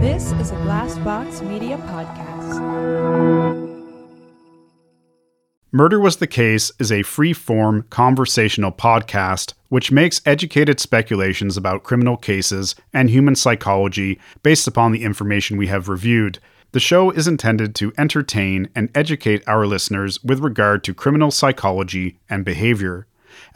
This is a Glassbox Media podcast. Murder Was the Case is a free form conversational podcast which makes educated speculations about criminal cases and human psychology based upon the information we have reviewed. The show is intended to entertain and educate our listeners with regard to criminal psychology and behavior.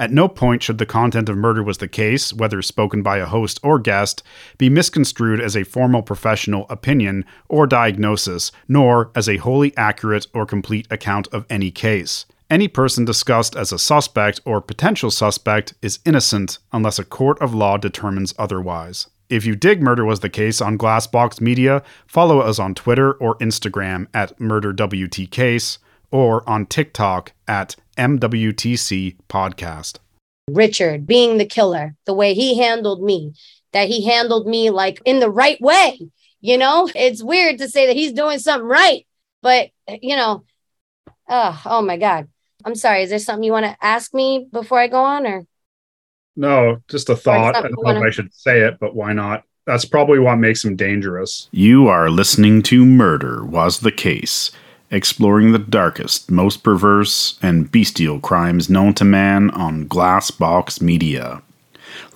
At no point should the content of Murder Was the Case, whether spoken by a host or guest, be misconstrued as a formal professional opinion or diagnosis, nor as a wholly accurate or complete account of any case. Any person discussed as a suspect or potential suspect is innocent unless a court of law determines otherwise. If you dig Murder Was the Case on Glassbox Media, follow us on Twitter or Instagram at MurderWTCase or on TikTok at MWTC Podcast. Richard being the killer, the way he handled me, that he handled me like in the right way. You know, it's weird to say that he's doing something right, but you know, oh, oh my God. I'm sorry. Is there something you want to ask me before I go on or? No, just a thought. I don't know if I should say it, but why not? That's probably what makes him dangerous. You are listening to Murder Was the Case, exploring the darkest, most perverse, and bestial crimes known to man on Glassbox Media.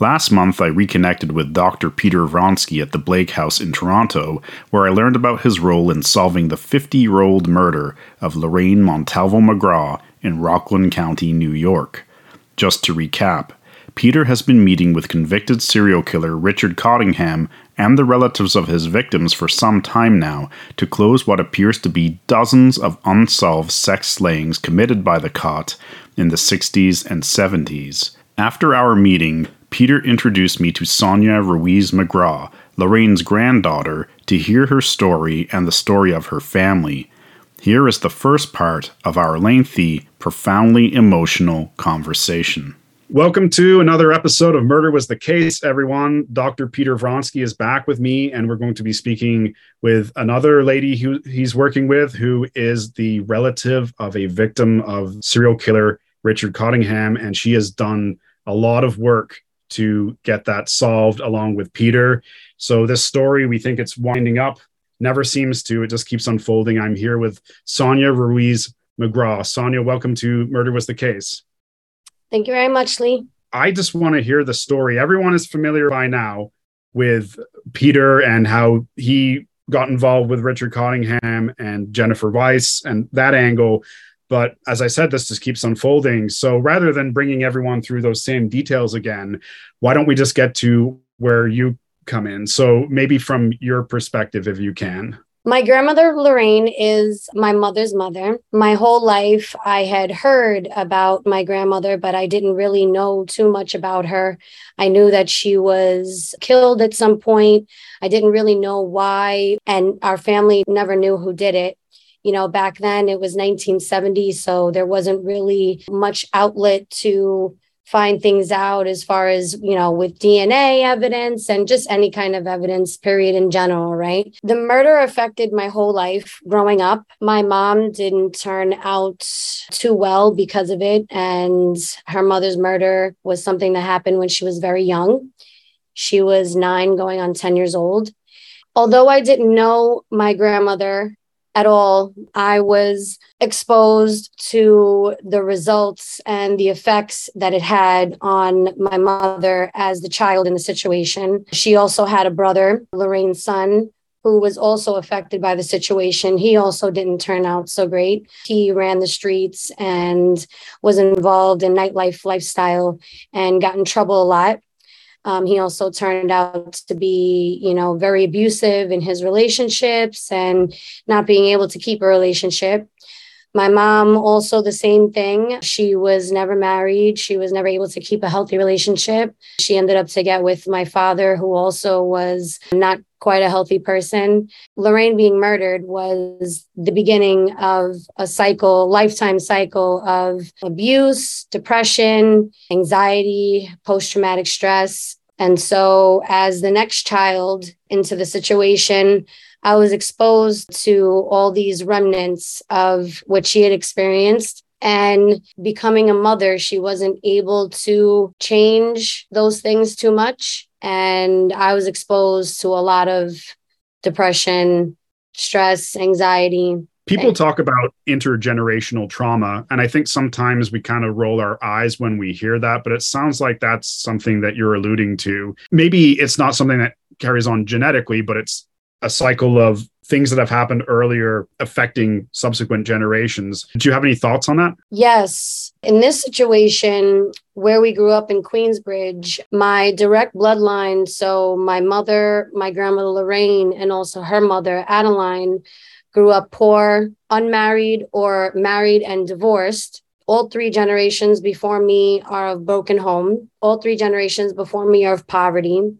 Last month, I reconnected with Dr. Peter Vronsky at the Blake House in Toronto, where I learned about his role in solving the 50 year old murder of Lorraine Montalvo McGraw in Rockland County, New York. Just to recap, Peter has been meeting with convicted serial killer Richard Cottingham and the relatives of his victims for some time now to close what appears to be dozens of unsolved sex slayings committed by the Cot in the 60s and 70s. After our meeting, Peter introduced me to Sonia Ruiz McGraw, Lorraine's granddaughter, to hear her story and the story of her family. Here is the first part of our lengthy, profoundly emotional conversation. Welcome to another episode of Murder Was the Case, everyone. Dr. Peter Vronsky is back with me, and we're going to be speaking with another lady who he's working with, who is the relative of a victim of serial killer Richard Cottingham. And she has done a lot of work to get that solved along with Peter. So, this story, we think it's winding up, never seems to, it just keeps unfolding. I'm here with Sonia Ruiz McGraw. Sonia, welcome to Murder Was the Case. Thank you very much, Lee. I just want to hear the story. Everyone is familiar by now with Peter and how he got involved with Richard Cottingham and Jennifer Weiss and that angle. But as I said, this just keeps unfolding. So rather than bringing everyone through those same details again, why don't we just get to where you come in? So maybe from your perspective, if you can. My grandmother, Lorraine, is my mother's mother. My whole life, I had heard about my grandmother, but I didn't really know too much about her. I knew that she was killed at some point. I didn't really know why, and our family never knew who did it. You know, back then it was 1970, so there wasn't really much outlet to find things out as far as, you know, with DNA evidence and just any kind of evidence, period, in general, right? The murder affected my whole life growing up. My mom didn't turn out too well because of it. And her mother's murder was something that happened when she was very young. She was nine, going on 10 years old. Although I didn't know my grandmother at all. I was exposed to the results and the effects that it had on my mother as the child in the situation. She also had a brother, Lorraine's son, who was also affected by the situation. He also didn't turn out so great. He ran the streets and was involved in nightlife lifestyle and got in trouble a lot. Um, he also turned out to be, you know, very abusive in his relationships and not being able to keep a relationship. My mom, also the same thing. She was never married. She was never able to keep a healthy relationship. She ended up to get with my father, who also was not quite a healthy person. Lorraine being murdered was the beginning of a cycle, lifetime cycle of abuse, depression, anxiety, post traumatic stress. And so, as the next child into the situation, I was exposed to all these remnants of what she had experienced. And becoming a mother, she wasn't able to change those things too much. And I was exposed to a lot of depression, stress, anxiety. People talk about intergenerational trauma, and I think sometimes we kind of roll our eyes when we hear that, but it sounds like that's something that you're alluding to. Maybe it's not something that carries on genetically, but it's a cycle of things that have happened earlier affecting subsequent generations. Do you have any thoughts on that? Yes. In this situation, where we grew up in Queensbridge, my direct bloodline, so my mother, my grandmother Lorraine, and also her mother, Adeline, grew up poor, unmarried, or married and divorced. All three generations before me are of broken home. All three generations before me are of poverty.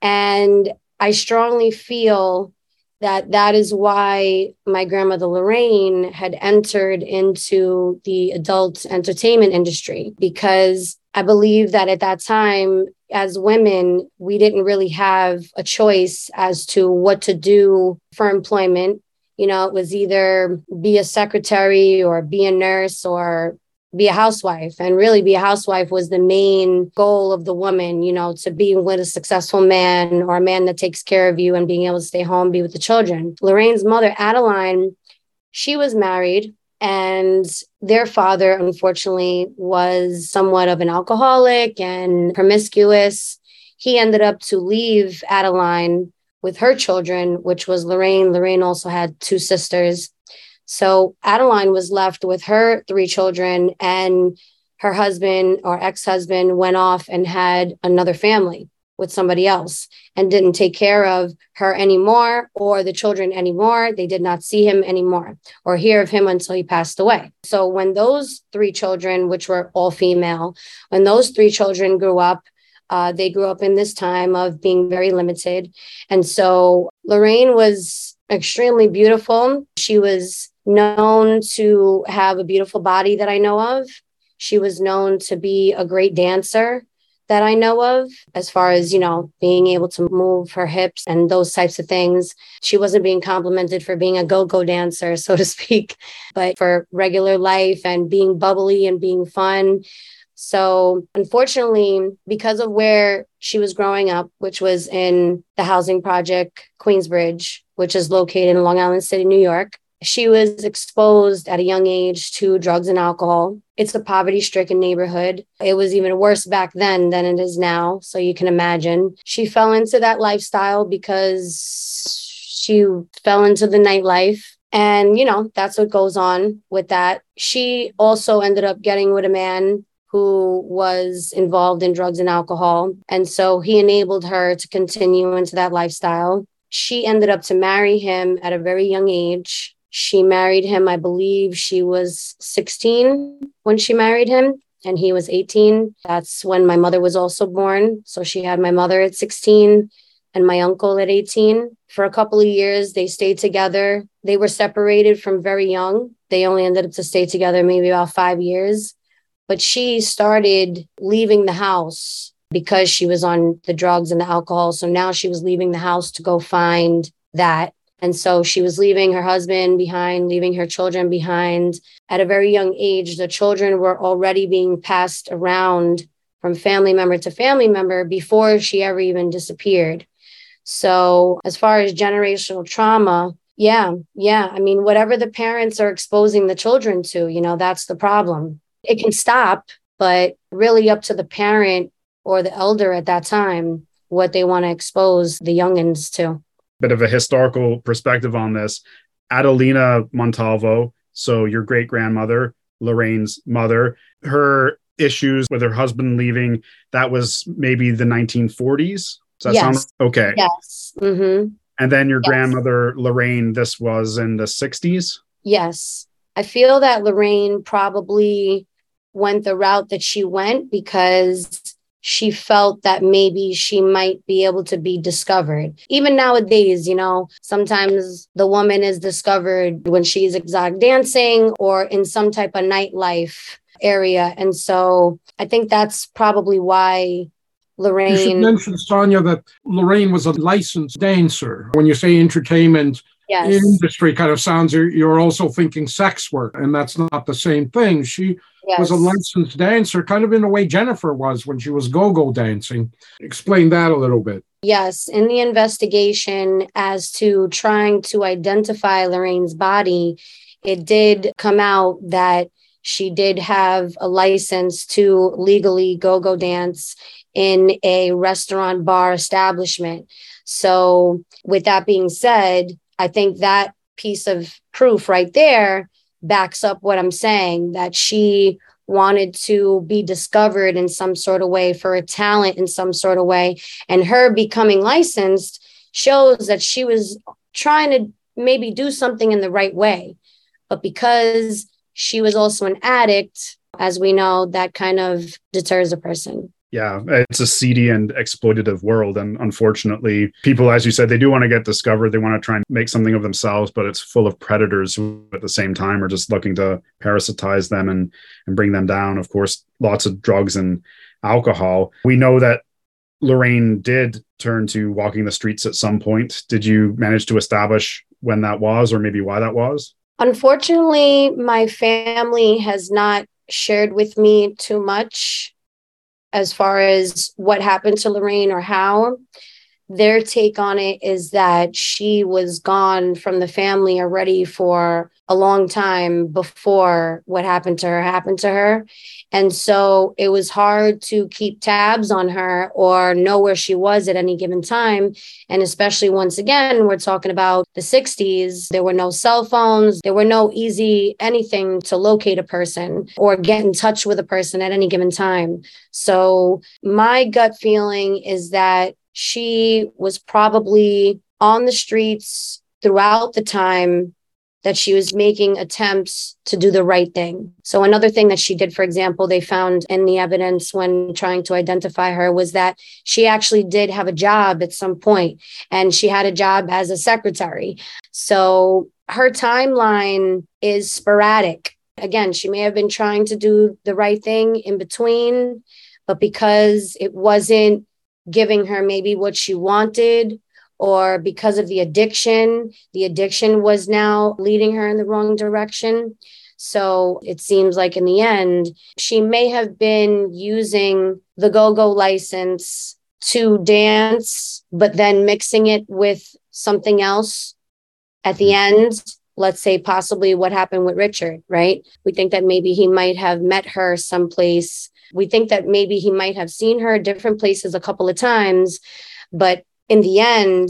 And I strongly feel that that is why my grandmother Lorraine had entered into the adult entertainment industry because I believe that at that time as women we didn't really have a choice as to what to do for employment. You know it was either be a secretary or be a nurse or be a housewife. And really be a housewife was the main goal of the woman you know to be with a successful man or a man that takes care of you and being able to stay home be with the children. Lorraine's mother adeline she was married and their father unfortunately was somewhat of an alcoholic and promiscuous. He ended up to leave adeline with her children which was lorraine. Lorraine also had two sisters so Adeline was left with her three children, and her husband or ex husband went off and had another family with somebody else and didn't take care of her anymore or the children anymore. They did not see him anymore or hear of him until he passed away. So when those three children, which were all female, when those three children grew up, uh, they grew up in this time of being very limited. And so Lorraine was extremely beautiful. She was known to have a beautiful body that I know of. She was known to be a great dancer that I know of, as far as, you know, being able to move her hips and those types of things. She wasn't being complimented for being a go go dancer, so to speak, but for regular life and being bubbly and being fun. So, unfortunately, because of where she was growing up, which was in the housing project Queensbridge, which is located in Long Island City, New York, she was exposed at a young age to drugs and alcohol. It's a poverty stricken neighborhood. It was even worse back then than it is now. So you can imagine. She fell into that lifestyle because she fell into the nightlife. And, you know, that's what goes on with that. She also ended up getting with a man who was involved in drugs and alcohol. And so he enabled her to continue into that lifestyle. She ended up to marry him at a very young age she married him, I believe she was 16 when she married him, and he was 18. That's when my mother was also born. So she had my mother at 16 and my uncle at 18. For a couple of years, they stayed together. They were separated from very young. They only ended up to stay together maybe about five years. But she started leaving the house because she was on the drugs and the alcohol. So now she was leaving the house to go find that and so she was leaving her husband behind, leaving her children behind. At a very young age, the children were already being passed around from family member to family member before she ever even disappeared. So, as far as generational trauma, yeah, yeah. I mean, whatever the parents are exposing the children to, you know, that's the problem. It can stop, but really up to the parent or the elder at that time what they want to expose the youngins to bit of a historical perspective on this. Adelina Montalvo, so your great grandmother, Lorraine's mother, her issues with her husband leaving, that was maybe the 1940s. Does that yes. sound okay? Yes. Mm-hmm. And then your yes. grandmother, Lorraine, this was in the 60s? Yes. I feel that Lorraine probably went the route that she went because she felt that maybe she might be able to be discovered. Even nowadays, you know, sometimes the woman is discovered when she's exotic dancing or in some type of nightlife area. And so I think that's probably why Lorraine. You should mention, Sonia, that Lorraine was a licensed dancer. When you say entertainment, Yes. industry kind of sounds you're, you're also thinking sex work, and that's not the same thing. She yes. was a licensed dancer, kind of in the way Jennifer was when she was go-go dancing. Explain that a little bit. Yes, in the investigation as to trying to identify Lorraine's body, it did come out that she did have a license to legally go go dance in a restaurant bar establishment. So, with that being said, I think that piece of proof right there backs up what I'm saying that she wanted to be discovered in some sort of way for a talent in some sort of way. And her becoming licensed shows that she was trying to maybe do something in the right way. But because she was also an addict, as we know, that kind of deters a person yeah, it's a seedy and exploitative world. And unfortunately, people, as you said, they do want to get discovered. They want to try and make something of themselves, but it's full of predators who at the same time are just looking to parasitize them and, and bring them down. Of course, lots of drugs and alcohol. We know that Lorraine did turn to walking the streets at some point. Did you manage to establish when that was or maybe why that was? Unfortunately, my family has not shared with me too much as far as what happened to Lorraine or how. Their take on it is that she was gone from the family already for a long time before what happened to her happened to her. And so it was hard to keep tabs on her or know where she was at any given time. And especially once again, we're talking about the 60s. There were no cell phones, there were no easy anything to locate a person or get in touch with a person at any given time. So my gut feeling is that she was probably on the streets throughout the time that she was making attempts to do the right thing. So, another thing that she did, for example, they found in the evidence when trying to identify her was that she actually did have a job at some point and she had a job as a secretary. So, her timeline is sporadic. Again, she may have been trying to do the right thing in between, but because it wasn't giving her maybe what she wanted or because of the addiction, the addiction was now leading her in the wrong direction. So it seems like in the end, she may have been using the go go license to dance, but then mixing it with something else at the mm-hmm. end. Let's say possibly what happened with Richard, right? We think that maybe he might have met her someplace. We think that maybe he might have seen her different places a couple of times, but in the end,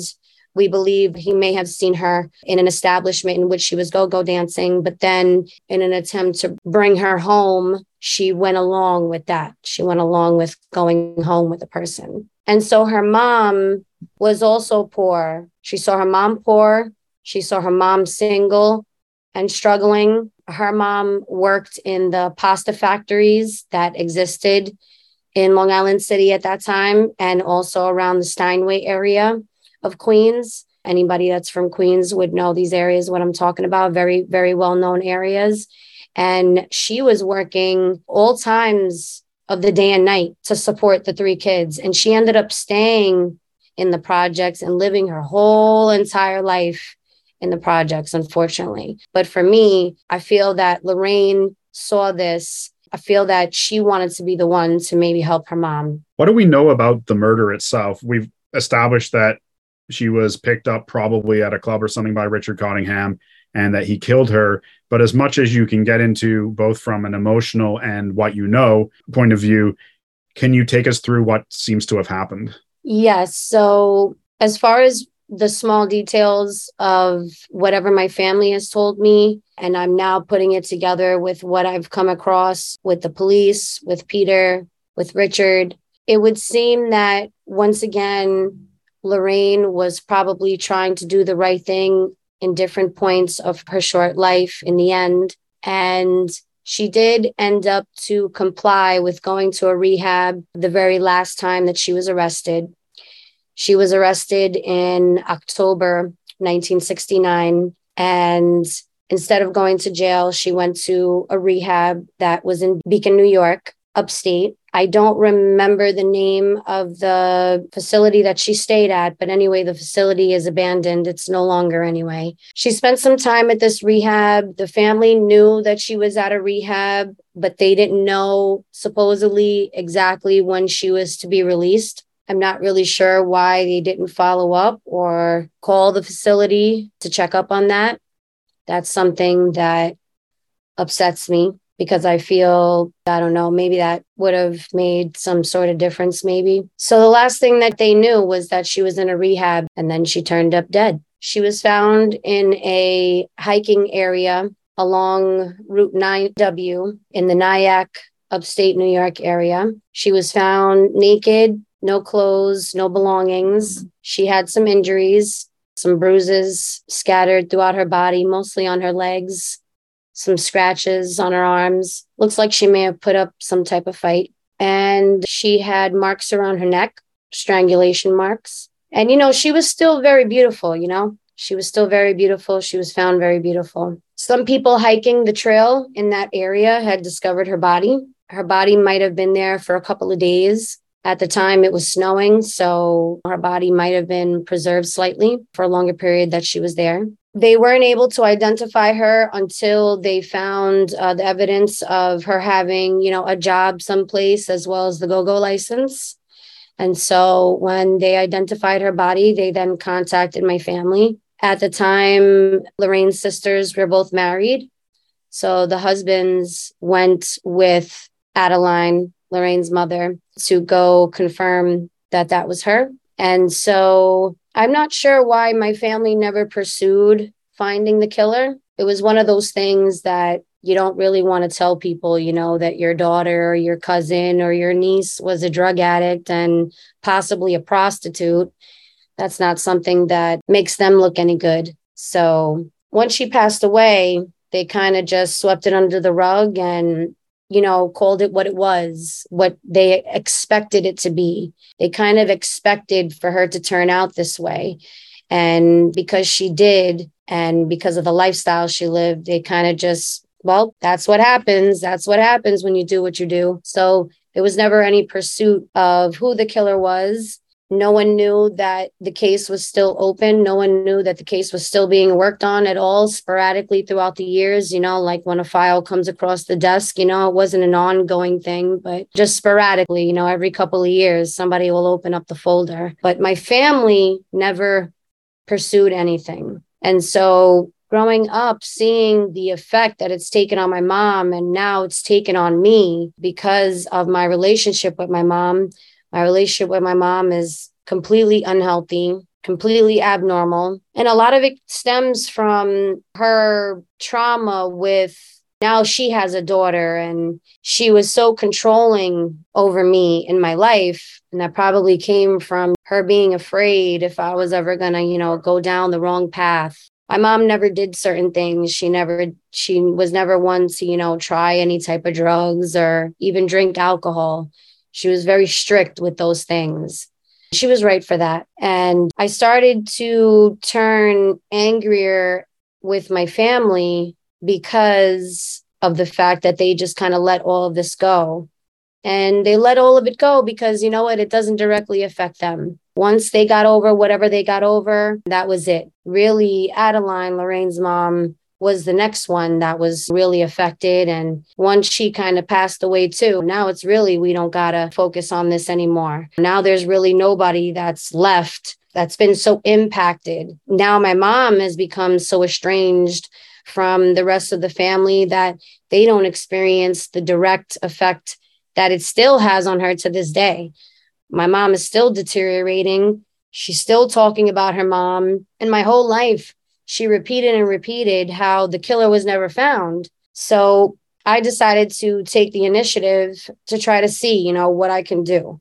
we believe he may have seen her in an establishment in which she was go go dancing, but then in an attempt to bring her home, she went along with that. She went along with going home with a person. And so her mom was also poor. She saw her mom poor. She saw her mom single and struggling. Her mom worked in the pasta factories that existed in Long Island City at that time and also around the Steinway area of Queens. Anybody that's from Queens would know these areas, what I'm talking about, very, very well known areas. And she was working all times of the day and night to support the three kids. And she ended up staying in the projects and living her whole entire life in the projects, unfortunately. But for me, I feel that Lorraine saw this I feel that she wanted to be the one to maybe help her mom. What do we know about the murder itself? We've established that she was picked up probably at a club or something by Richard Cottingham and that he killed her. But as much as you can get into both from an emotional and what you know point of view, can you take us through what seems to have happened? Yes. So, as far as the small details of whatever my family has told me. And I'm now putting it together with what I've come across with the police, with Peter, with Richard. It would seem that once again, Lorraine was probably trying to do the right thing in different points of her short life in the end. And she did end up to comply with going to a rehab the very last time that she was arrested. She was arrested in October 1969. And instead of going to jail, she went to a rehab that was in Beacon, New York. upstate. I don't remember the name of the facility that she stayed at, but anyway, the facility is abandoned. It's no longer anyway. She spent some time at this rehab. The family knew that she was at a rehab, but they didn't know supposedly exactly when she was to be released. I'm not really sure why they didn't follow up or call the facility to check up on that. That's something that upsets me because I feel, I don't know, maybe that would have made some sort of difference, maybe. So the last thing that they knew was that she was in a rehab and then she turned up dead. She was found in a hiking area along Route 9W in the Nyack, upstate New York area. She was found naked, no clothes, no belongings. She had some injuries, some bruises scattered throughout her body, mostly on her legs some scratches on her arms. Looks like she may have put up some type of fight. And she had marks around her neck, strangulation marks. And, you know, she was still very beautiful, you know, she was still very beautiful. She was found very beautiful. Some people hiking the trail in that area had discovered her body. Her body might have been there for a couple of days. At the time, it was snowing, so her body might have been preserved slightly for a longer period that she was there they weren't able to identify her until they found uh, the evidence of her having, you know, a job someplace as well as the go-go license. And so when they identified her body, they then contacted my family. At the time, Lorraine's sisters were both married. So the husbands went with Adeline, Lorraine's mother, to go confirm that that was her. And so I'm not sure why my family never pursued finding the killer. It was one of those things that you don't really want to tell people, you know, that your daughter or your cousin or your niece was a drug addict and possibly a prostitute. That's not something that makes them look any good. So once she passed away, they kind of just swept it under the rug and you know, called it what it was, what they expected it to be. They kind of expected for her to turn out this way. And because she did, and because of the lifestyle she lived, they kind of just, well, that's what happens. That's what happens when you do what you do. So it was never any pursuit of who the killer was. No one knew that the case was still open. No one knew that the case was still being worked on at all sporadically throughout the years. You know, like when a file comes across the desk, you know, it wasn't an ongoing thing, but just sporadically, you know, every couple of years, somebody will open up the folder. But my family never pursued anything. And so growing up, seeing the effect that it's taken on my mom, and now it's taken on me because of my relationship with my mom, my relationship with my mom is completely unhealthy, completely abnormal. And a lot of it stems from her trauma with now she has a daughter and she was so controlling over me in my life. And that probably came from her being afraid if i was ever going to you know go down the wrong path. My mom never did certain things. She never she was never one to you know try any type of drugs or even drink alcohol she was very strict with those things. She was right for that. And I started to turn angrier with my family because of the fact that they just kind of let all of this go. And they let all of it go because you know what? It doesn't directly affect them. Once they got over whatever they got over, that was it. Really, Adeline, Lorraine's mom, was the next one that was really affected. And once she kind of passed away too, now it's really, we don't got to focus on this anymore. Now there's really nobody that's left that's been so impacted. Now my mom has become so estranged from the rest of the family that they don't experience the direct effect that it still has on her to this day. My mom is still deteriorating. She's still talking about her mom. And my whole life, she repeated and repeated how the killer was never found. So I decided to take the initiative to try to see, you know, what I can do.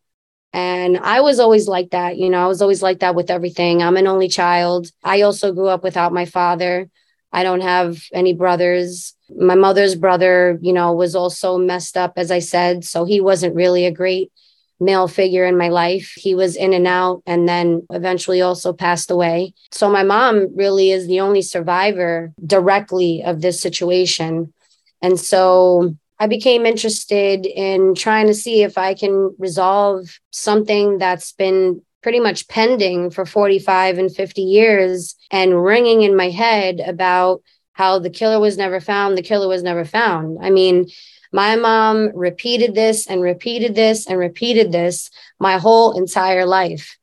And I was always like that, you know, I was always like that with everything. I'm an only child. I also grew up without my father. I don't have any brothers. My mother's brother, you know, was also messed up, as I said. So he wasn't really a great male figure in my life. He was in and out and then eventually also passed away. So my mom really is the only survivor directly of this situation. And so I became interested in trying to see if I can resolve something that's been pretty much pending for 45 and 50 years and ringing in my head about how the killer was never found, the killer was never found. I mean, my mom repeated this and repeated this and repeated this my whole entire life.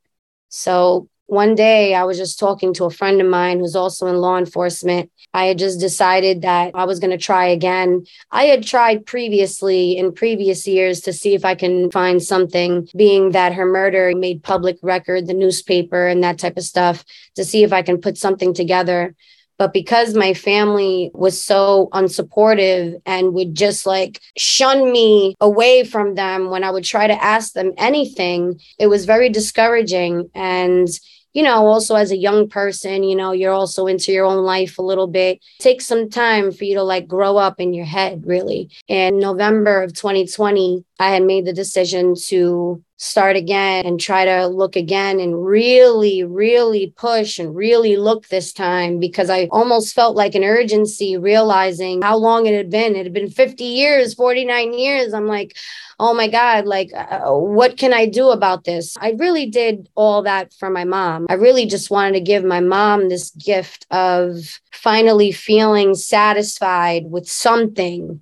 So one day I was just talking to a friend of mine who's also in law enforcement. I had just decided that I was going to try again. I had tried previously in previous years to see if I can find something, being that her murder made public record, the newspaper, and that type of stuff, to see if I can put something together. But because my family was so unsupportive and would just like shun me away from them when I would try to ask them anything, it was very discouraging. And you know, also as a young person, you know, you're also into your own life a little bit. It takes some time for you to like grow up in your head, really. In November of 2020, I had made the decision to start again and try to look again and really, really push and really look this time because I almost felt like an urgency realizing how long it had been. It had been 50 years, 49 years. I'm like, oh my God, like, uh, what can I do about this? I really did all that for my mom. I really just wanted to give my mom this gift of finally feeling satisfied with something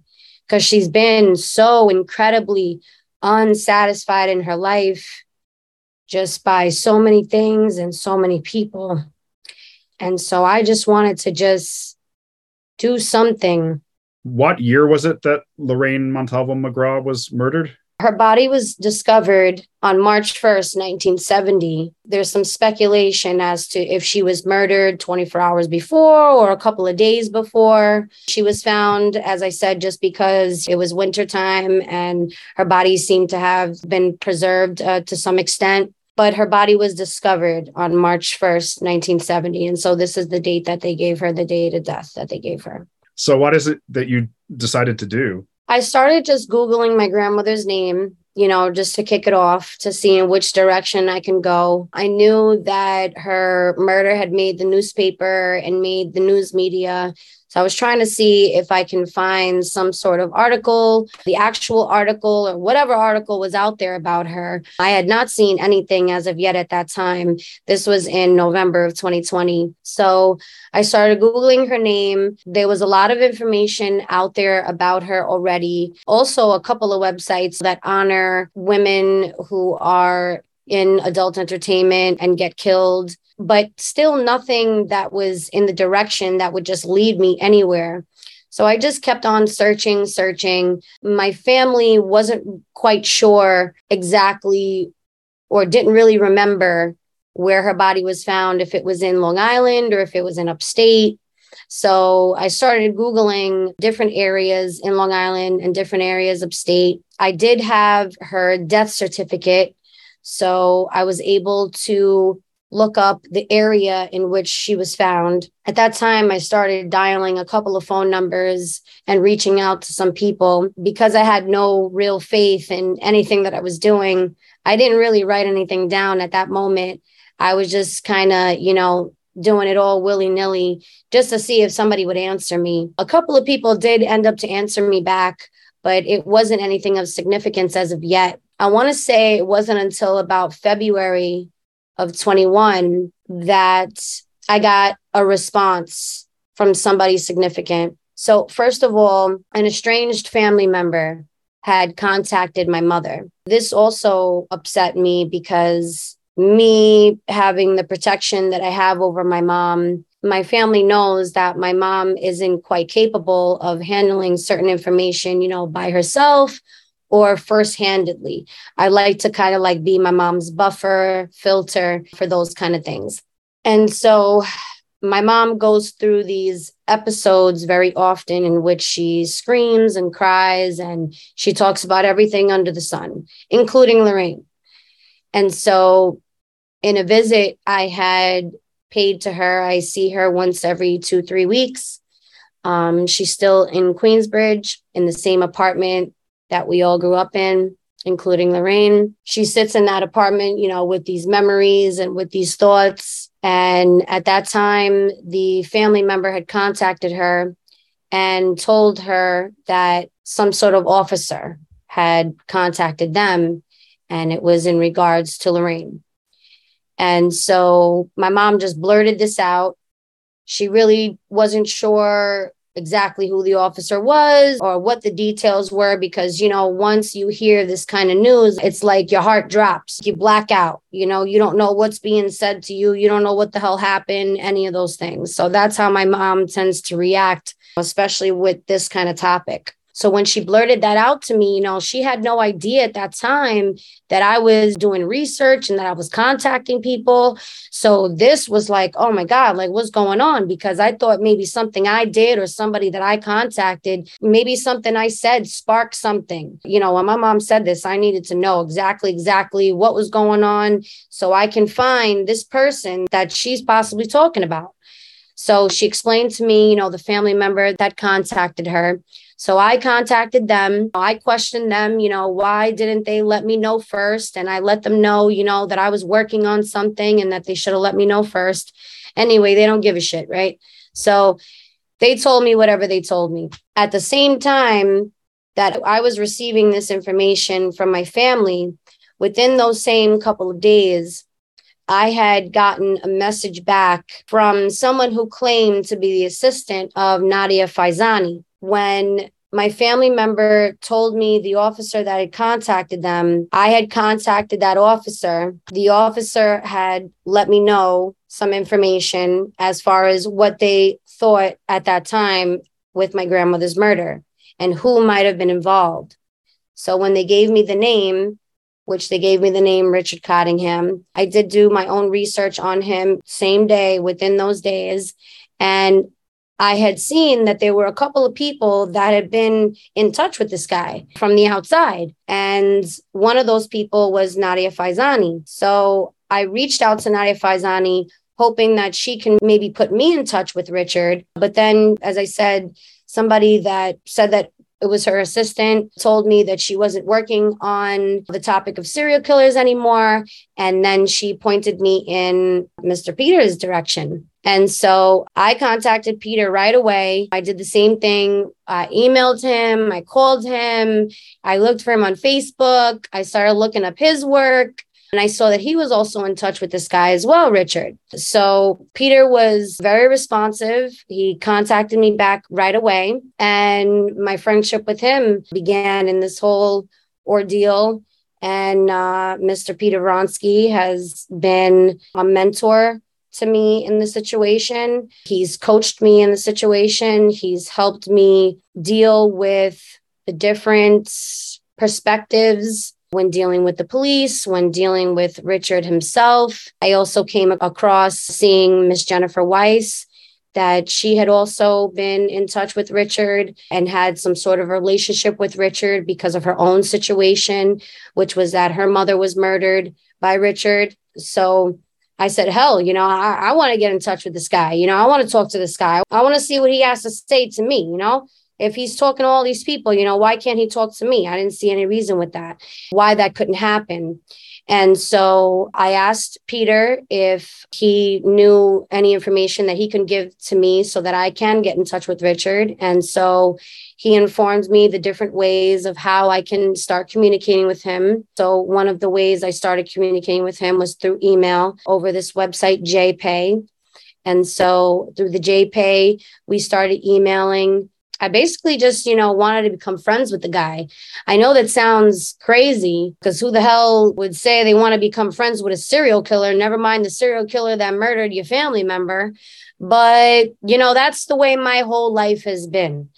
because she's been so incredibly unsatisfied in her life just by so many things and so many people. And so I just wanted to just do something. What year was it that Lorraine Montalvo McGraw was murdered? Her body was discovered on March 1st, 1970. There's some speculation as to if she was murdered 24 hours before or a couple of days before. She was found, as I said, just because it was wintertime and her body seemed to have been preserved uh, to some extent. But her body was discovered on March 1st, 1970. And so this is the date that they gave her, the date of death that they gave her. So, what is it that you decided to do? I started just Googling my grandmother's name, you know, just to kick it off to see in which direction I can go. I knew that her murder had made the newspaper and made the news media. So I was trying to see if I can find some sort of article, the actual article or whatever article was out there about her. I had not seen anything as of yet at that time. This was in November of 2020. So I started Googling her name. There was a lot of information out there about her already. Also, a couple of websites that honor women who are in adult entertainment and get killed but still nothing that was in the direction that would just lead me anywhere. So I just kept on searching, searching. My family wasn't quite sure exactly or didn't really remember where her body was found, if it was in Long Island or if it was in upstate. So I started Googling different areas in Long Island and different areas upstate. I did have her death certificate. So I was able to look up the area in which she was found. At that time, I started dialing a couple of phone numbers and reaching out to some people because I had no real faith in anything that I was doing. I didn't really write anything down at that moment. I was just kind of, you know, doing it all willy nilly just to see if somebody would answer me. A couple of people did end up to answer me back, but it wasn't anything of significance as of yet. I want to say it wasn't until about February of 21 that I got a response from somebody significant. So, first of all, an estranged family member had contacted my mother. This also upset me because me having the protection that I have over my mom, my family knows that my mom isn't quite capable of handling certain information, you know, by herself or first handedly. I like to kind of like be my mom's buffer, filter for those kind of things. And so my mom goes through these episodes very often in which she screams and cries and she talks about everything under the sun, including Lorraine. And so in a visit I had paid to her, I see her once every two, three weeks. Um, she's still in Queensbridge in the same apartment that we all grew up in, including Lorraine. She sits in that apartment, you know, with these memories and with these thoughts. And at that time, the family member had contacted her and told her that some sort of officer had contacted them and it was in regards to Lorraine. And so my mom just blurted this out. She really wasn't sure exactly who the officer was or what the details were because you know once you hear this kind of news it's like your heart drops you black out you know you don't know what's being said to you you don't know what the hell happened any of those things so that's how my mom tends to react especially with this kind of topic so when she blurted that out to me, you know, she had no idea at that time that I was doing research and that I was contacting people. So this was like, oh my God, like what's going on? Because I thought maybe something I did or somebody that I contacted, maybe something I said sparked something. You know, when my mom said this, I needed to know exactly, exactly what was going on so I can find this person that she's possibly talking about. So she explained to me, you know, the family member that contacted her. So I contacted them. I questioned them, you know, why didn't they let me know first? And I let them know, you know, that I was working on something and that they should have let me know first. Anyway, they don't give a shit, right? So they told me whatever they told me. At the same time that I was receiving this information from my family, within those same couple of days, I had gotten a message back from someone who claimed to be the assistant of Nadia Fezzani when my family member told me the officer that had contacted them, I had contacted that officer. The officer had let me know some information as far as what they thought at that time with my grandmother's murder and who might have been involved. So when they gave me the name, which they gave me the name Richard Cottingham, I did do my own research on him same day within those days. And I had seen that there were a couple of people that had been in touch with this guy from the outside. And one of those people was Nadia Fezzani. So I reached out to Nadia Fezzani, hoping that she can maybe put me in touch with Richard. But then, as I said, somebody that said that it was her assistant told me that she wasn't working on the topic of serial killers anymore and then she pointed me in mr peter's direction and so I contacted Peter right away. I did the same thing. I emailed him, I called him, I looked for him on Facebook, I started looking up his work. And I saw that he was also in touch with this guy as well, Richard. So Peter was very responsive. He contacted me back right away. And my friendship with him began in this whole ordeal. And uh, Mr. Peter Vronsky has been a mentor to me in the situation. He's coached me in the situation. He's helped me deal with the different perspectives when dealing with the police, when dealing with Richard himself. I also came across seeing Miss Jennifer Weiss that she had also been in touch with Richard and had some sort of relationship with Richard because of her own situation, which was that her mother was murdered by Richard. So I said, hell, you know, I, I want to get in touch with this guy. You know, I want to talk to this guy. I want to see what he has to say to me, you know? If he's talking to all these people, you know, why can't he talk to me? I didn't see any reason with that, why that couldn't happen. And so I asked Peter if he knew any information that he can give to me so that I can get in touch with Richard. And so he informed me the different ways of how I can start communicating with him. So, one of the ways I started communicating with him was through email over this website, JPay. And so, through the JPay, we started emailing. I basically just, you know, wanted to become friends with the guy. I know that sounds crazy because who the hell would say they want to become friends with a serial killer? Never mind the serial killer that murdered your family member. But, you know, that's the way my whole life has been.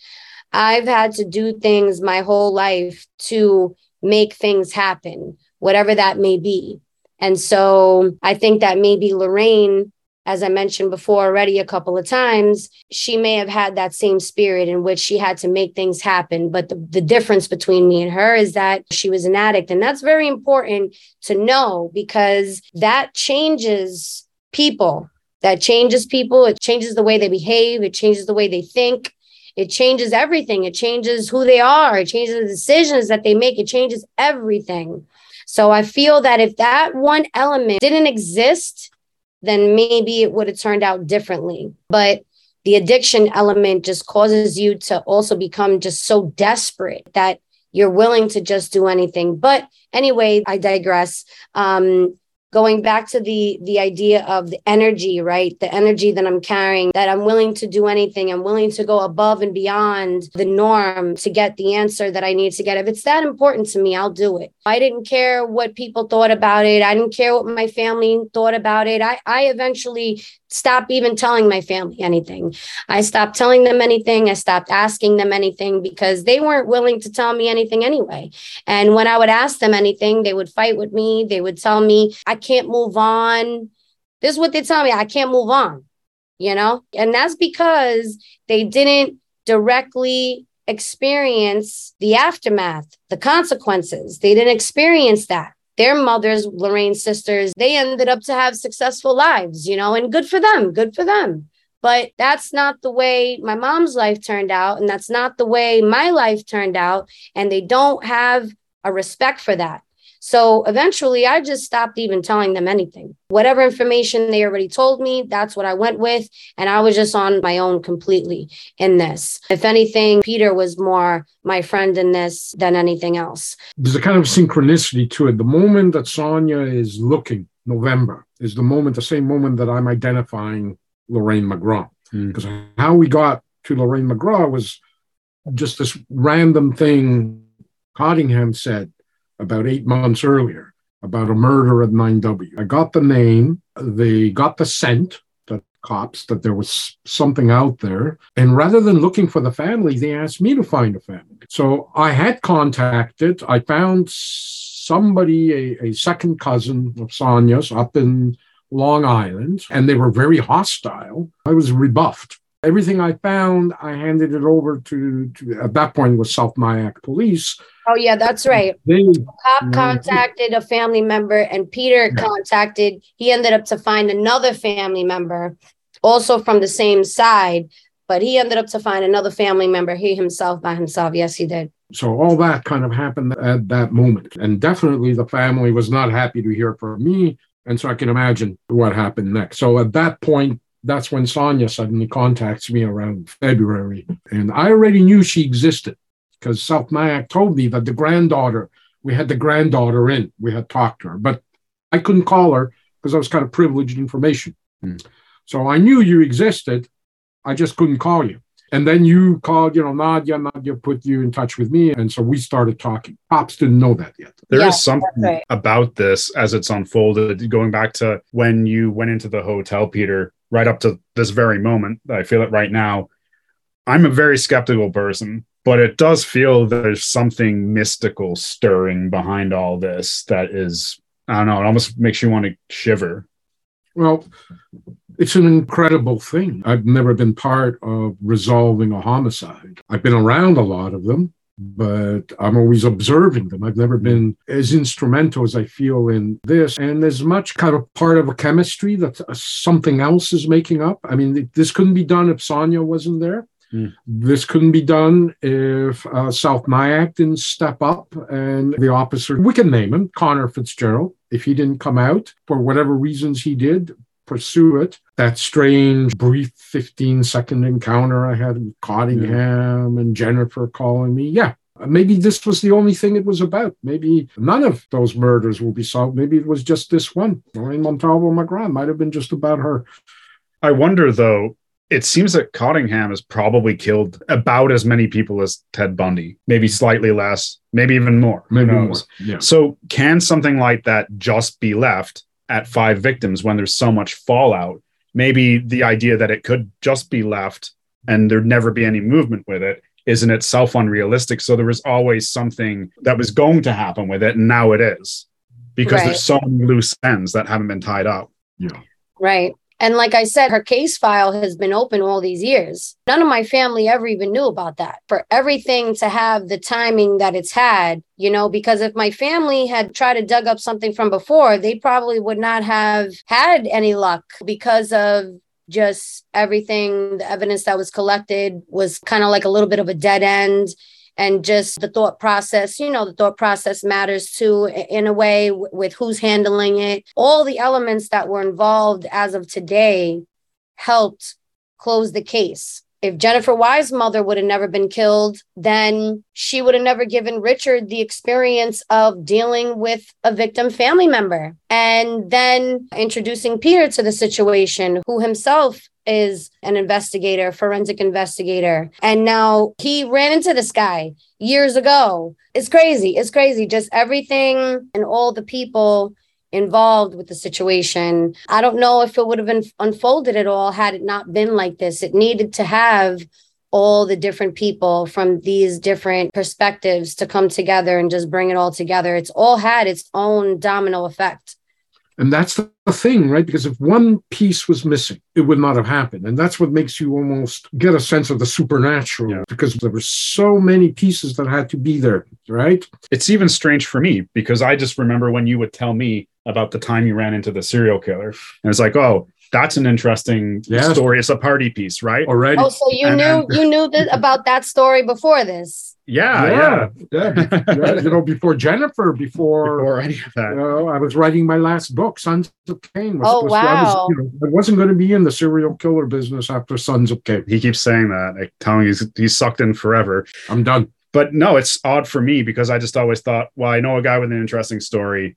I've had to do things my whole life to make things happen, whatever that may be. And so I think that maybe Lorraine, as I mentioned before already a couple of times, she may have had that same spirit in which she had to make things happen. But the, the difference between me and her is that she was an addict. And that's very important to know because that changes people. That changes people. It changes the way they behave. It changes the way they think. It changes everything. It changes who they are. It changes the decisions that they make. It changes everything. So I feel that if that one element didn't exist, then maybe it would have turned out differently. But the addiction element just causes you to also become just so desperate that you're willing to just do anything. But anyway, I digress. Um, going back to the the idea of the energy right? The energy that i'm carrying that i'm willing to do anything. I'm willing to go above and beyond the norm to get the answer that i need to get. If it's that important to me i'll do it. I didn't care what people thought about it. I didn't care what my family thought about it. I i eventually stop even telling my family anything. I stopped telling them anything. I stopped asking them anything because they weren't willing to tell me anything anyway. And when I would ask them anything, they would fight with me. They would tell me, I can't move on. This is what they tell me I can't move on, you know? And that's because they didn't directly experience the aftermath, the consequences. They didn't experience that their mothers, Lorraine's sisters, they ended up to have successful lives, you know, and good for them, good for them. But that's not the way my mom's life turned out. And that's not the way my life turned out. And they don't have a respect for that. So eventually, I just stopped even telling them anything. Whatever information they already told me, that's what I went with. And I was just on my own completely in this. If anything, Peter was more my friend in this than anything else. There's a kind of synchronicity to it. The moment that Sonia is looking, November, is the moment, the same moment that I'm identifying Lorraine McGraw. Because mm. how we got to Lorraine McGraw was just this random thing Cottingham said about eight months earlier about a murder at 9W. I got the name, they got the scent, the cops, that there was something out there. And rather than looking for the family, they asked me to find a family. So I had contacted, I found somebody, a, a second cousin of Sonia's up in Long Island, and they were very hostile. I was rebuffed. Everything I found, I handed it over to, to at that point was South Nyack Police. Oh yeah, that's right. They, cop contacted a family member, and Peter yeah. contacted. He ended up to find another family member, also from the same side, but he ended up to find another family member. He himself by himself. Yes, he did. So all that kind of happened at that moment, and definitely the family was not happy to hear from me. And so I can imagine what happened next. So at that point, that's when Sonia suddenly contacts me around February. And I already knew she existed because South Nyack told me that the granddaughter, we had the granddaughter in, we had talked to her, but I couldn't call her because I was kind of privileged information. Mm. So I knew you existed. I just couldn't call you. And then you called, you know, Nadia, Nadia put you in touch with me. And so we started talking. Pops didn't know that yet. There yeah, is something right. about this as it's unfolded, going back to when you went into the hotel, Peter, right up to this very moment. I feel it right now. I'm a very skeptical person, but it does feel there's something mystical stirring behind all this that is, I don't know, it almost makes you want to shiver. Well, it's an incredible thing. I've never been part of resolving a homicide. I've been around a lot of them but I'm always observing them. I've never been as instrumental as I feel in this, and as much kind of part of a chemistry that something else is making up. I mean, this couldn't be done if Sonia wasn't there. Mm. This couldn't be done if uh, South Nyack didn't step up and the officer, we can name him, Connor Fitzgerald, if he didn't come out for whatever reasons he did, pursue it. That strange, brief 15 second encounter I had with Cottingham yeah. and Jennifer calling me. Yeah, maybe this was the only thing it was about. Maybe none of those murders will be solved. Maybe it was just this one. Lorraine Montalvo McGraw might have been just about her. I wonder, though, it seems that Cottingham has probably killed about as many people as Ted Bundy, maybe slightly less, maybe even more. Maybe more. Yeah. So, can something like that just be left at five victims when there's so much fallout. Maybe the idea that it could just be left and there'd never be any movement with it is in itself unrealistic. So there was always something that was going to happen with it, and now it is because right. there's so many loose ends that haven't been tied up. Yeah. Right. And like I said, her case file has been open all these years. None of my family ever even knew about that. For everything to have the timing that it's had, you know, because if my family had tried to dug up something from before, they probably would not have had any luck because of just everything, the evidence that was collected was kind of like a little bit of a dead end and just the thought process you know the thought process matters too in a way with who's handling it all the elements that were involved as of today helped close the case. If Jennifer Weiss's mother would have never been killed, then she would have never given Richard the experience of dealing with a victim family member. And then introducing Peter to the situation, who himself is an investigator, forensic investigator. And now he ran into this guy years ago. It's crazy. It's crazy. Just everything and all the people involved with the situation. I don't know if it would have been unfolded at all had it not been like this. It needed to have all the different people from these different perspectives to come together and just bring it all together. It's all had its own domino effect. And that's the thing, right? Because if one piece was missing, it would not have happened. And that's what makes you almost get a sense of the supernatural yeah. because there were so many pieces that had to be there, right? It's even strange for me because I just remember when you would tell me about the time you ran into the serial killer. And it's like, oh, that's an interesting yes. story. It's a party piece, right? Already. Oh, so you and, knew you knew that about that story before this. Yeah, yeah, yeah. yeah. you know, before Jennifer, before, before any of that. You know, I was writing my last book, Sons of Cain. Oh, was, oh, was, wow. I, was, you know, I wasn't going to be in the serial killer business after Sons of Cain. He keeps saying that, like telling he's he's sucked in forever. I'm done. But no, it's odd for me because I just always thought, well, I know a guy with an interesting story.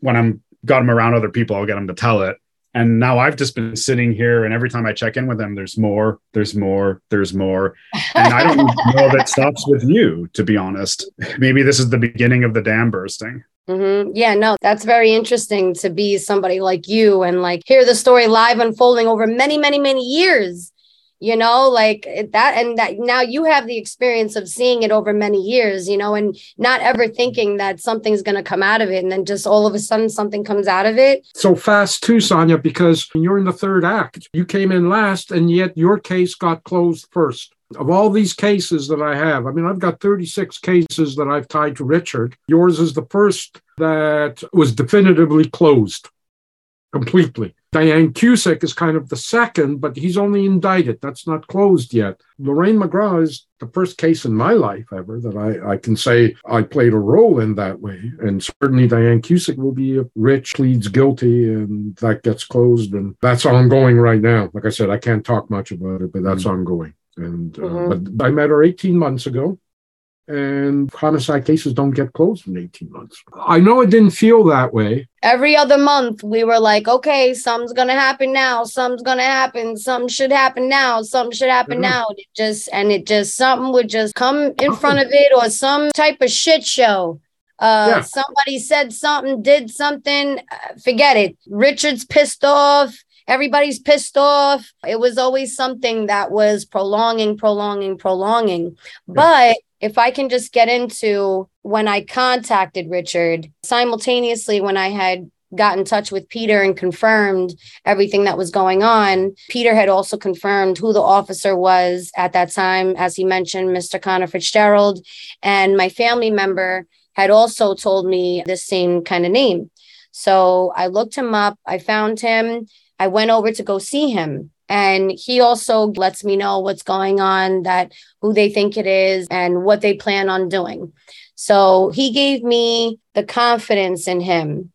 When I'm got him around other people, I'll get him to tell it. And now I've just been sitting here, and every time I check in with them, there's more, there's more, there's more. And I don't know if it stops with you, to be honest. Maybe this is the beginning of the dam bursting. Mm-hmm. Yeah, no, that's very interesting to be somebody like you and like hear the story live unfolding over many, many, many years you know like that and that now you have the experience of seeing it over many years you know and not ever thinking that something's going to come out of it and then just all of a sudden something comes out of it. So fast too sonia because you're in the third act. You came in last and yet your case got closed first. Of all these cases that I have, I mean, I've got 36 cases that I've tied to Richard. Yours is the first that was definitively closed completely. Diane Cusick is kind of the second, but he's only indicted. That's not closed yet. Lorraine McGraw is the first case in my life ever that I, I can say I played a role in that way. And certainly Diane Cusick will be if Rich pleads guilty and that gets closed. And that's ongoing right now. Like I said, I can't talk much about it, but that's mm-hmm. ongoing. And uh, mm-hmm. but I met her 18 months ago and homicide cases don't get closed in 18 months. I know it didn't feel that way. Every other month, we were like, okay, something's going to happen now. Something's going to happen. Something should happen now. Something should happen mm-hmm. now. It just, and it just, something would just come in front of it or some type of shit show. Uh, yeah. Somebody said something, did something, uh, forget it. Richard's pissed off everybody's pissed off. It was always something that was prolonging, prolonging, prolonging. Yeah. But if I can just get into when I contacted Richard, simultaneously when I had got in touch with Peter and confirmed everything that was going on. Peter had also confirmed who the officer was at that time, as he mentioned, Mr. Connor Fitzgerald. And my family member had also told me the same kind of name. So I looked him up, I found him, I went over to go see him. And he also lets me know what's going on, that who they think it is, and what they plan on doing. So he gave me the confidence in him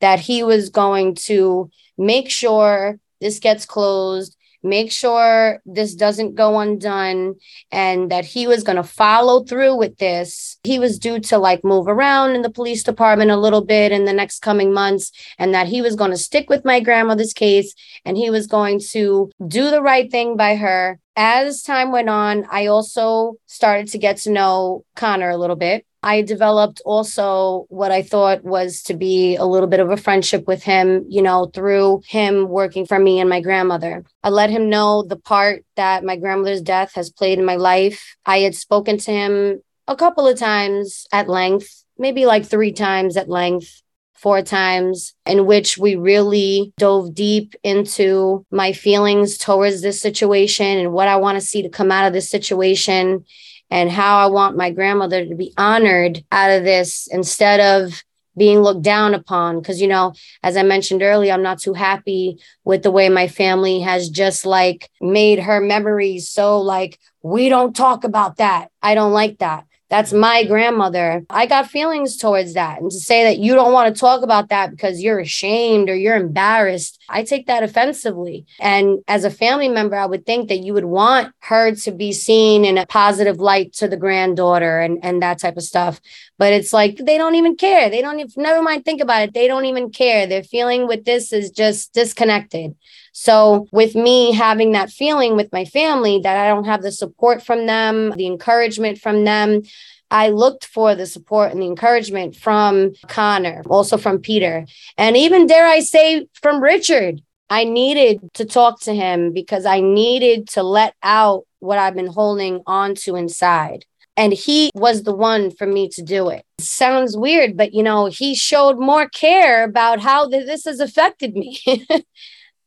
that he was going to make sure this gets closed make sure this doesn't go undone and that he was going to follow through with this. He was due to like move around in the police department a little bit in the next coming months and that he was going to stick with my grandmother's case and he was going to do the right thing by her. As time went on, I also started to get to know Connor a little bit. I developed also what I thought was to be a little bit of a friendship with him, you know, through him working for me and my grandmother. I let him know the part that my grandmother's death has played in my life. I had spoken to him a couple of times at length, maybe like three times at length four times in which we really dove deep into my feelings towards this situation and what I want to see to come out of this situation and how I want my grandmother to be honored out of this instead of being looked down upon. Because, you know, as I mentioned earlier, I'm not too happy with the way my family has just like made her memories so like, we don't talk about that. I don't like that. That's my grandmother. I got feelings towards that. And to say that you don't want to talk about that because you're ashamed or you're embarrassed, I take that offensively. And as a family member, I would think that you would want her to be seen in a positive light to the granddaughter and, and that type of stuff. But it's like they don't even care. They don't even, never mind think about it. They don't even care. Their feeling with this is just disconnected. So, with me having that feeling with my family that I don't have the support from them, the encouragement from them, I looked for the support and the encouragement from Connor, also from Peter, and even dare I say from Richard. I needed to talk to him because I needed to let out what I've been holding on to inside. And he was the one for me to do it. Sounds weird, but you know, he showed more care about how this has affected me.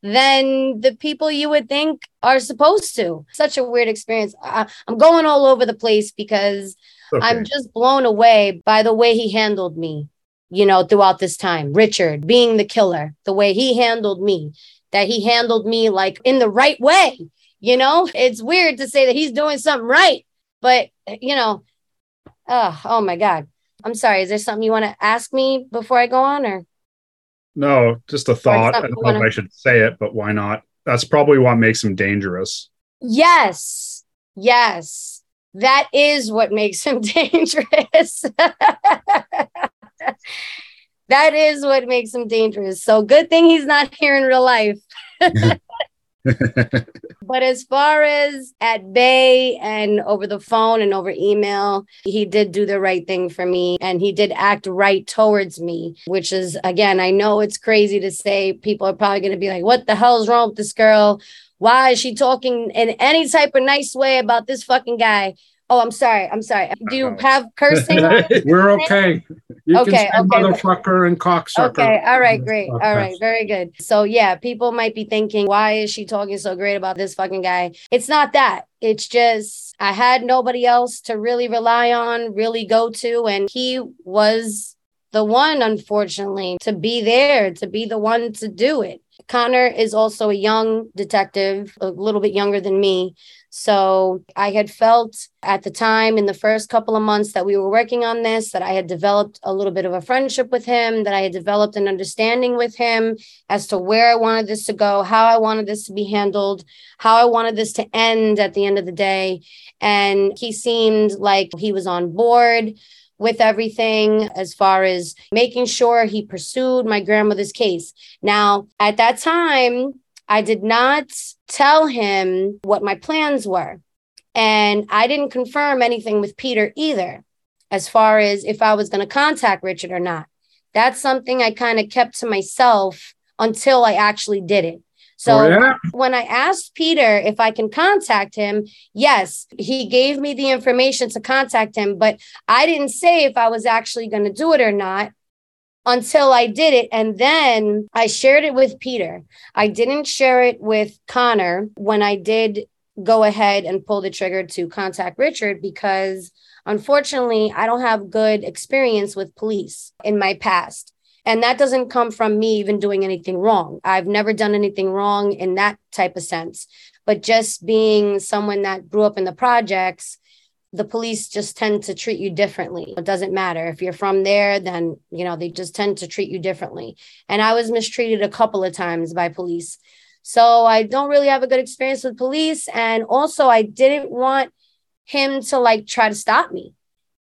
than the people you would think are supposed to. Such a weird experience. I, am going all over the place because okay. I'm just blown away by the way he handled me, you know, throughout this time. Richard being the killer, the way he handled me, that he handled me like in the right way. You know, it's weird to say that he's doing something right, but, you know, oh, oh my God. I'm sorry. Is there something you want to ask me before I go on or? No, just a thought. I don't know if I should say it, but why not? That's probably what makes him dangerous. Yes. Yes. That is what makes him dangerous. that is what makes him dangerous. So good thing he's not here in real life. but as far as at bay and over the phone and over email, he did do the right thing for me and he did act right towards me, which is, again, I know it's crazy to say. People are probably going to be like, what the hell is wrong with this girl? Why is she talking in any type of nice way about this fucking guy? Oh, I'm sorry. I'm sorry. Do you uh-huh. have cursing? We're okay. You okay, can say okay. motherfucker and cocksucker. Okay. All right. Great. All right. Very good. So yeah, people might be thinking, why is she talking so great about this fucking guy? It's not that. It's just I had nobody else to really rely on, really go to, and he was the one, unfortunately, to be there, to be the one to do it. Connor is also a young detective, a little bit younger than me. So I had felt at the time in the first couple of months that we were working on this that I had developed a little bit of a friendship with him, that I had developed an understanding with him as to where I wanted this to go, how I wanted this to be handled, how I wanted this to end at the end of the day. And he seemed like he was on board with everything as far as making sure he pursued my grandmother's case. Now, at that time, I did not tell him what my plans were. And I didn't confirm anything with Peter either, as far as if I was going to contact Richard or not. That's something I kind of kept to myself until I actually did it. So oh, yeah? when I asked Peter if I can contact him, yes, he gave me the information to contact him, but I didn't say if I was actually going to do it or not until I did it. And then I shared it with Peter. I didn't share it with Connor when I did go ahead and pull the trigger to contact Richard because unfortunately, I don't have good experience with police in my past. And that doesn't come from me even doing anything wrong. I've never done anything wrong in that type of sense. But just being someone that grew up in the projects, the police just tend to treat you differently. It doesn't matter if you're from there, then, you know, they just tend to treat you differently. And I was mistreated a couple of times by police. So I don't really have a good experience with police. And also, I didn't want him to like try to stop me.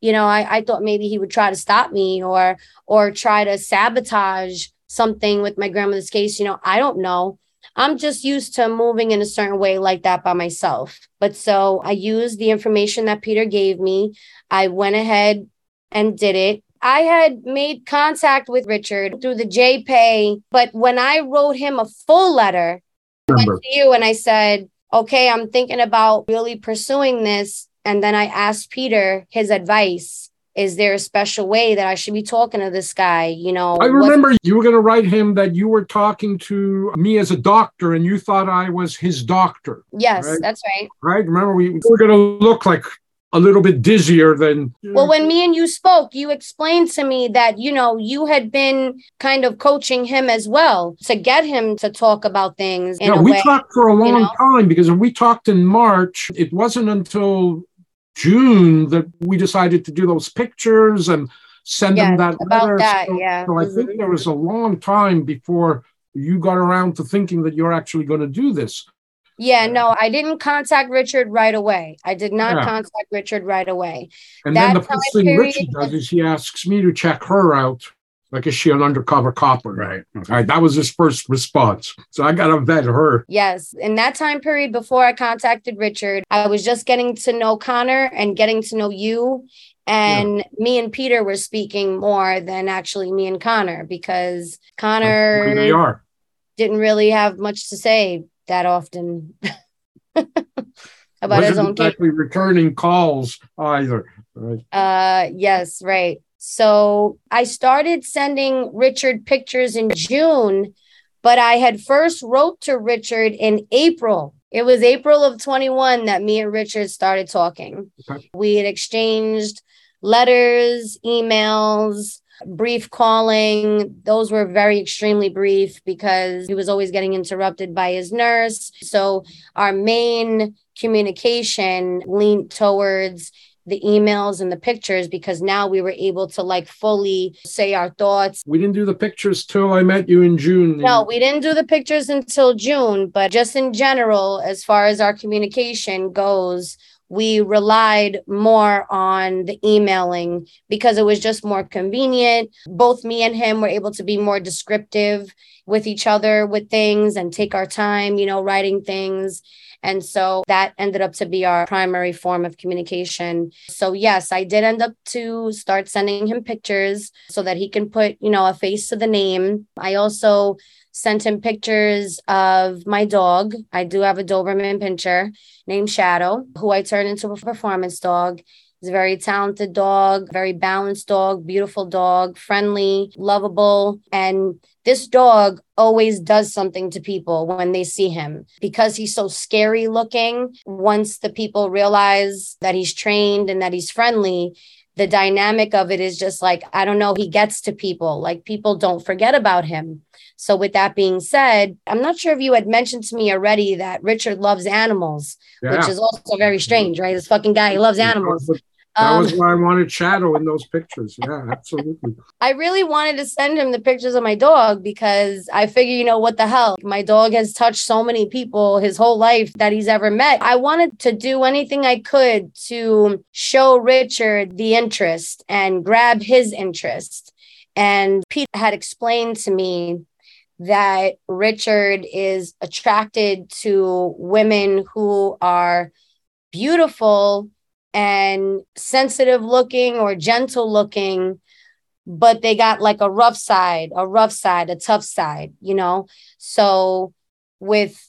You know, I, I thought maybe he would try to stop me or or try to sabotage something with my grandmother's case. You know, I don't know. I'm just used to moving in a certain way like that by myself. But so I used the information that Peter gave me. I went ahead and did it. I had made contact with Richard through the JPay, but when I wrote him a full letter, I went to you and I said, okay, I'm thinking about really pursuing this. And then I asked Peter his advice is there a special way that I should be talking to this guy? You know, I remember you were going to write him that you were talking to me as a doctor and you thought I was his doctor. Yes, right? that's right. Right. Remember, we were going to look like a little bit dizzier than. Well, when me and you spoke, you explained to me that, you know, you had been kind of coaching him as well to get him to talk about things. yeah, we way, talked for a long you know? time because when we talked in March, it wasn't until June that we decided to do those pictures and send them that about letter. that, so, yeah. so I think there was a long time before you got around to thinking that you're actually going to do this. Yeah, no, I didn't contact Richard right away. I did not Yeah. contact Richard right away. And then the first thing Richard does is he asks me to check her out. Like, is she an undercover cop or? Right. Okay. All right, that was his first response. So I got to vet her. Yes, in that time period before I contacted Richard, I was just getting to know Connor and getting to know you. And me and Peter were speaking more than actually me and Connor because Where they Connor are. didn't really have much to say that often about his Wasn't own case. exactly returning calls either. Right. Uh, yes, right. So I started sending Richard pictures in June, but I had first wrote to Richard in April. It was April of 21 that me and Richard started talking. Okay. We had exchanged letters, emails, brief calling. Those were very extremely brief because he was always getting interrupted by his nurse. So our main communication leaned towards the emails and the pictures because now we were able to like fully say our thoughts. We didn't do the pictures till I met you in June. No, we didn't do the pictures until June, but just in general, as far as our communication goes, we relied more on the emailing because it was just more convenient. Both me and him were able to be more descriptive with each other with things and take our time, you know, writing things. And so that ended up to be our primary form of communication. So yes, I did end up to start sending him pictures so that he can put, you know, a face to the name. I also sent him pictures of my dog. I do have a Doberman pinscher named Shadow, who I turned into a performance dog. He's a very talented dog, very balanced dog, beautiful dog, friendly, lovable. And this dog always does something to people when they see him because he's so scary looking. Once the people realize that he's trained and that he's friendly, the dynamic of it is just like, I don't know, he gets to people. Like people don't forget about him. So, with that being said, I'm not sure if you had mentioned to me already that Richard loves animals, Yeah. which is also very strange, right? This fucking guy, he loves animals. That Um, was why I wanted Shadow in those pictures. Yeah, absolutely. I really wanted to send him the pictures of my dog because I figure, you know, what the hell? My dog has touched so many people his whole life that he's ever met. I wanted to do anything I could to show Richard the interest and grab his interest. And Pete had explained to me that Richard is attracted to women who are beautiful and sensitive looking or gentle looking but they got like a rough side a rough side a tough side you know? So with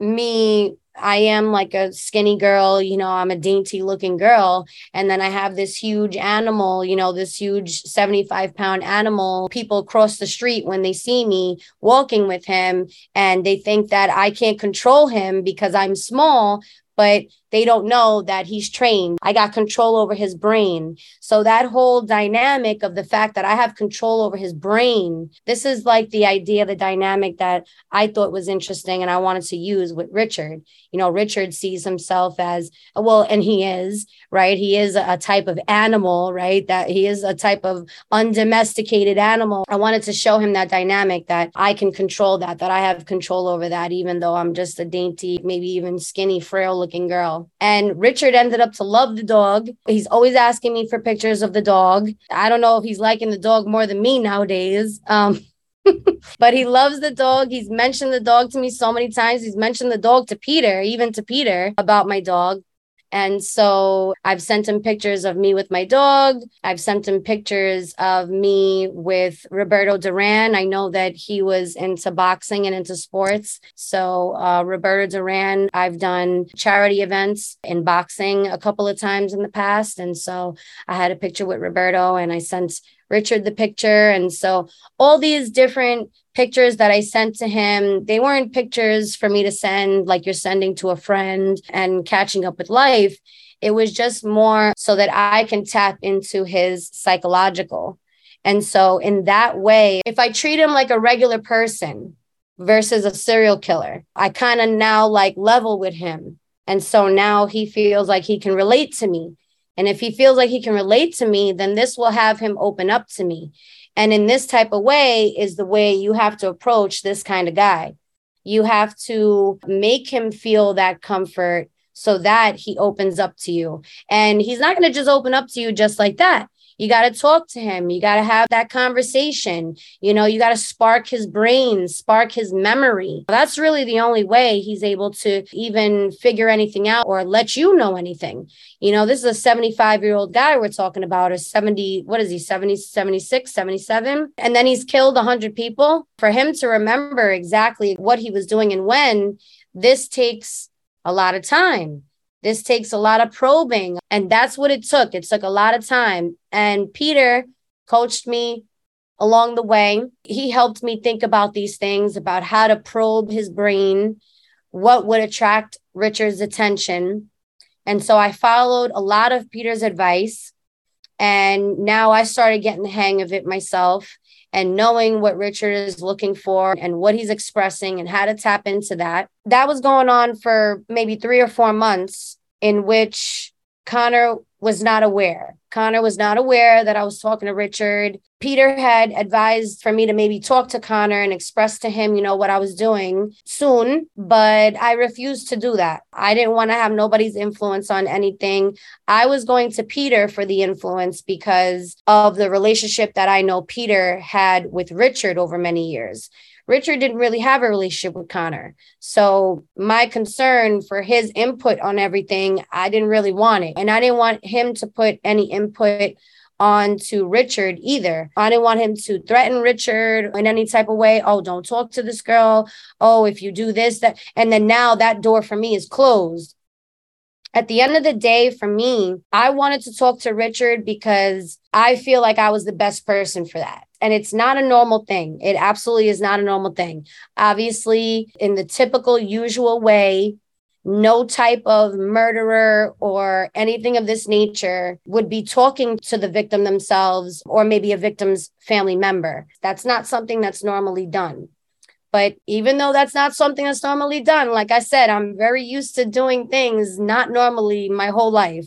me i am like a skinny girl you know i'm a dainty looking girl. And then i have this huge animal you know this huge 75 pound animal. People cross the street when they see me walking with him and they think that i can't control him because i'm small but they don't know that he's trained. I got control over his brain. So that whole dynamic of the fact that I have control over his brain, this is like the idea, the dynamic that I thought was interesting and I wanted to use with Richard. You know, Richard sees himself as well, and he is, right? He is a type of animal, right? That he is a type of undomesticated animal. I wanted to show him that dynamic that I can control that, that I have control over that, even though I'm just a dainty, maybe even skinny, frail looking girl. And Richard ended up to love the dog. He's always asking me for pictures of the dog. I don't know if he's liking the dog more than me nowadays. Um, but he loves the dog. He's mentioned the dog to me so many times. He's mentioned the dog to Peter, even to Peter about my dog. And so I've sent him pictures of me with my dog. I've sent him pictures of me with Roberto Duran. I know that he was into boxing and into sports. So, uh, Roberto Duran, I've done charity events in boxing a couple of times in the past. And so I had a picture with Roberto and I sent Richard the picture. And so all these different pictures that I sent to him, they weren't pictures for me to send like you're sending to a friend and catching up with life. It was just more so that I can tap into his psychological. And so, in that way, if I treat him like a regular person versus a serial killer, I kind of now like level with him. And so now he feels like he can relate to me And if he feels like he can relate to me, then this will have him open up to me. And in this type of way is the way you have to approach this kind of guy. You have to make him feel that comfort so that he opens up to you. And he's not going to just open up to you just like that. You got to talk to him. You got to have that conversation. You know, you got to spark his brain, spark his memory. That's really the only way he's able to even figure anything out or let you know anything. You know, this is a 75 year old guy we're talking about, a 70, what is he, 70, 76, 77? And then he's killed 100 people. For him to remember exactly what he was doing and when, this takes a lot of time. This takes a lot of probing. And that's what it took. It took a lot of time. And Peter coached me along the way. He helped me think about these things, about how to probe his brain, what would attract Richard's attention. And so I followed a lot of Peter's advice. And now I started getting the hang of it myself and knowing what Richard is looking for and what he's expressing and how to tap into that. That was going on for maybe three or four months, in which Connor was not aware. Connor was not aware that I was talking to Richard. Peter had advised for me to maybe talk to Connor and express to him, you know, what I was doing soon, but I refused to do that. I didn't want to have nobody's influence on anything. I was going to Peter for the influence because of the relationship that I know Peter had with Richard over many years. Richard didn't really have a relationship with Connor. So my concern for his input on everything, I didn't really want it. And I didn't want him to put any input on to Richard either. I didn't want him to threaten Richard in any type of way. Oh, don't talk to this girl. Oh, if you do this, that, and then now that door for me is closed. At the end of the day, for me, I wanted to talk to Richard because I feel like I was the best person for that. And it's not a normal thing. It absolutely is not a normal thing. Obviously, in the typical, usual way, no type of murderer or anything of this nature would be talking to the victim themselves or maybe a victim's family member. That's not something that's normally done. But even though that's not something that's normally done, like I said, I'm very used to doing things not normally my whole life.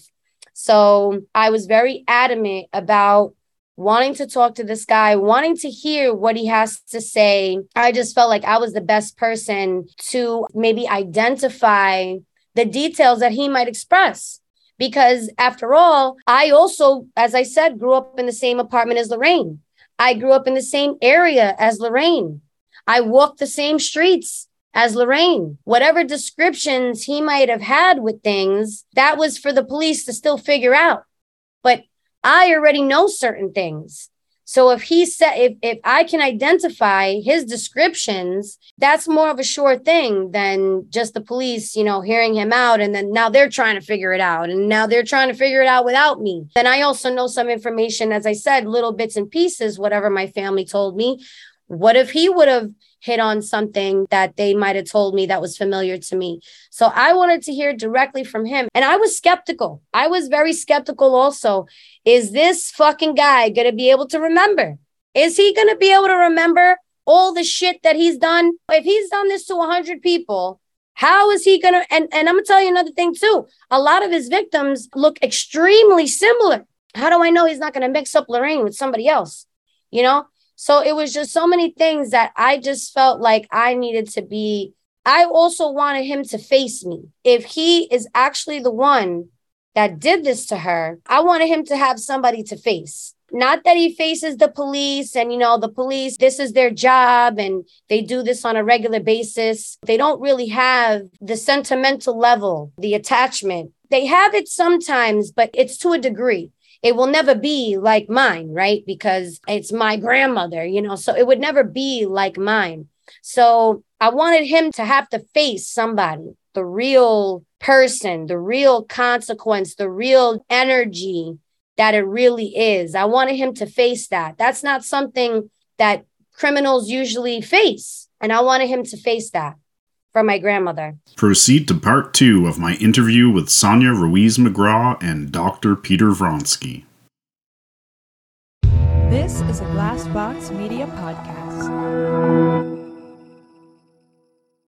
So I was very adamant about wanting to talk to this guy, wanting to hear what he has to say. I just felt like I was the best person to maybe identify the details that he might express. Because after all, I also, as I said, grew up in the same apartment as Lorraine. I grew up in the same area as Lorraine. I walked the same streets as Lorraine. Whatever descriptions he might have had with things, that was for the police to still figure out. But I already know certain things. So if he said if if I can identify his descriptions, that's more of a sure thing than just the police, you know, hearing him out and then now they're trying to figure it out and now they're trying to figure it out without me. Then I also know some information as I said, little bits and pieces whatever my family told me. What if he would have hit on something that they might have told me that was familiar to me. So I wanted to hear directly from him. And I was skeptical. I was very skeptical also. Is this fucking guy going to be able to remember? Is he going to be able to remember all the shit that he's done? If he's done this to 100 people, how is he going to? And, and I'm going to tell you another thing too. A lot of his victims look extremely similar. How do I know he's not going to mix up Lorraine with somebody else? You know, so it was just so many things that I just felt like I needed to be. I also wanted him to face me. If he is actually the one that did this to her, I wanted him to have somebody to face. Not that he faces the police and, you know, the police, this is their job and they do this on a regular basis. They don't really have the sentimental level, the attachment. They have it sometimes, but it's to a degree it will never be like mine, right? Because it's my grandmother, you know, so it would never be like mine. So I wanted him to have to face somebody, the real person, the real consequence, the real energy that it really is. I wanted him to face that. That's not something that criminals usually face. And I wanted him to face that from my grandmother. Proceed to part two of my interview with Sonia Ruiz McGraw and Dr. Peter Vronsky. This is a Glassbox Media Podcast.